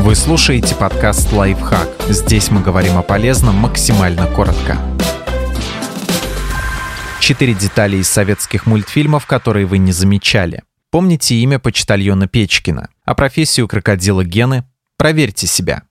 Вы слушаете подкаст «Лайфхак». Здесь мы говорим о полезном максимально коротко. Четыре детали из советских мультфильмов, которые вы не замечали. Помните имя почтальона Печкина, а профессию крокодила Гены? Проверьте себя.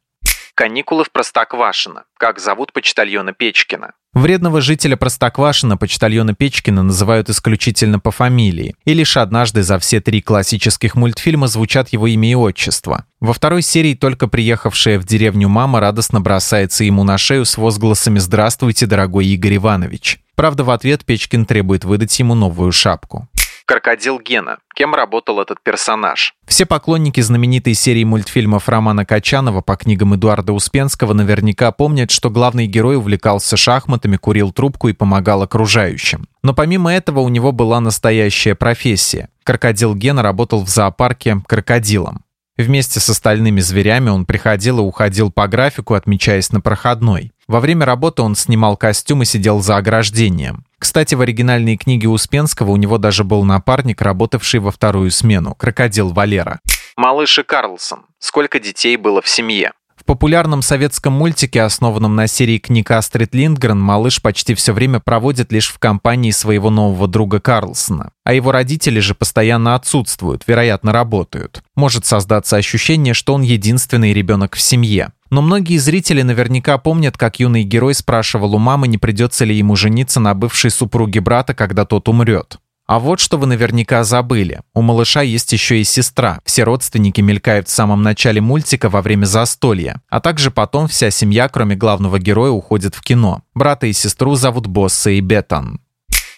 Каникулы в Простоквашино. Как зовут почтальона Печкина? Вредного жителя Простоквашина почтальона Печкина называют исключительно по фамилии, и лишь однажды за все три классических мультфильма звучат его имя и отчество. Во второй серии только приехавшая в деревню мама радостно бросается ему на шею с возгласами «Здравствуйте, дорогой Игорь Иванович». Правда, в ответ Печкин требует выдать ему новую шапку. Крокодил Гена. Кем работал этот персонаж? Все поклонники знаменитой серии мультфильмов Романа Качанова по книгам Эдуарда Успенского наверняка помнят, что главный герой увлекался шахматами, курил трубку и помогал окружающим. Но помимо этого у него была настоящая профессия. Крокодил Гена работал в зоопарке крокодилом. Вместе с остальными зверями он приходил и уходил по графику, отмечаясь на проходной. Во время работы он снимал костюм и сидел за ограждением. Кстати, в оригинальной книге Успенского у него даже был напарник, работавший во вторую смену, крокодил Валера. Малыш и Карлсон. Сколько детей было в семье? Популярном советском мультике, основанном на серии книг Астрид Линдгрен, малыш почти все время проводит лишь в компании своего нового друга Карлсона. А его родители же постоянно отсутствуют, вероятно, работают. Может создаться ощущение, что он единственный ребенок в семье. Но многие зрители наверняка помнят, как юный герой спрашивал у мамы, не придется ли ему жениться на бывшей супруге брата, когда тот умрет. А вот что вы наверняка забыли. У малыша есть еще и сестра. Все родственники мелькают в самом начале мультика во время застолья. А также потом вся семья, кроме главного героя, уходит в кино. Брата и сестру зовут Босса и Бетан.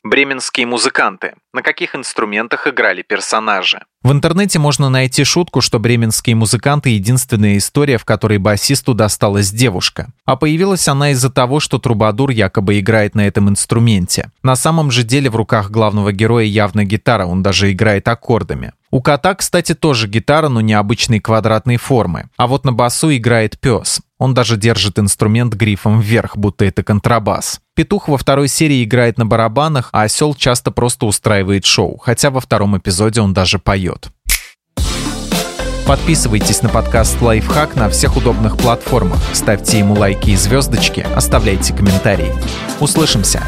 Бременские музыканты. На каких инструментах играли персонажи? В интернете можно найти шутку, что бременские музыканты – единственная история, в которой басисту досталась девушка. А появилась она из-за того, что Трубадур якобы играет на этом инструменте. На самом же деле в руках главного героя явно гитара, он даже играет аккордами. У кота, кстати, тоже гитара, но необычной квадратной формы. А вот на басу играет пес. Он даже держит инструмент грифом вверх, будто это контрабас. Петух во второй серии играет на барабанах, а осел часто просто устраивает шоу, хотя во втором эпизоде он даже поет. Подписывайтесь на подкаст «Лайфхак» на всех удобных платформах, ставьте ему лайки и звездочки, оставляйте комментарии. Услышимся!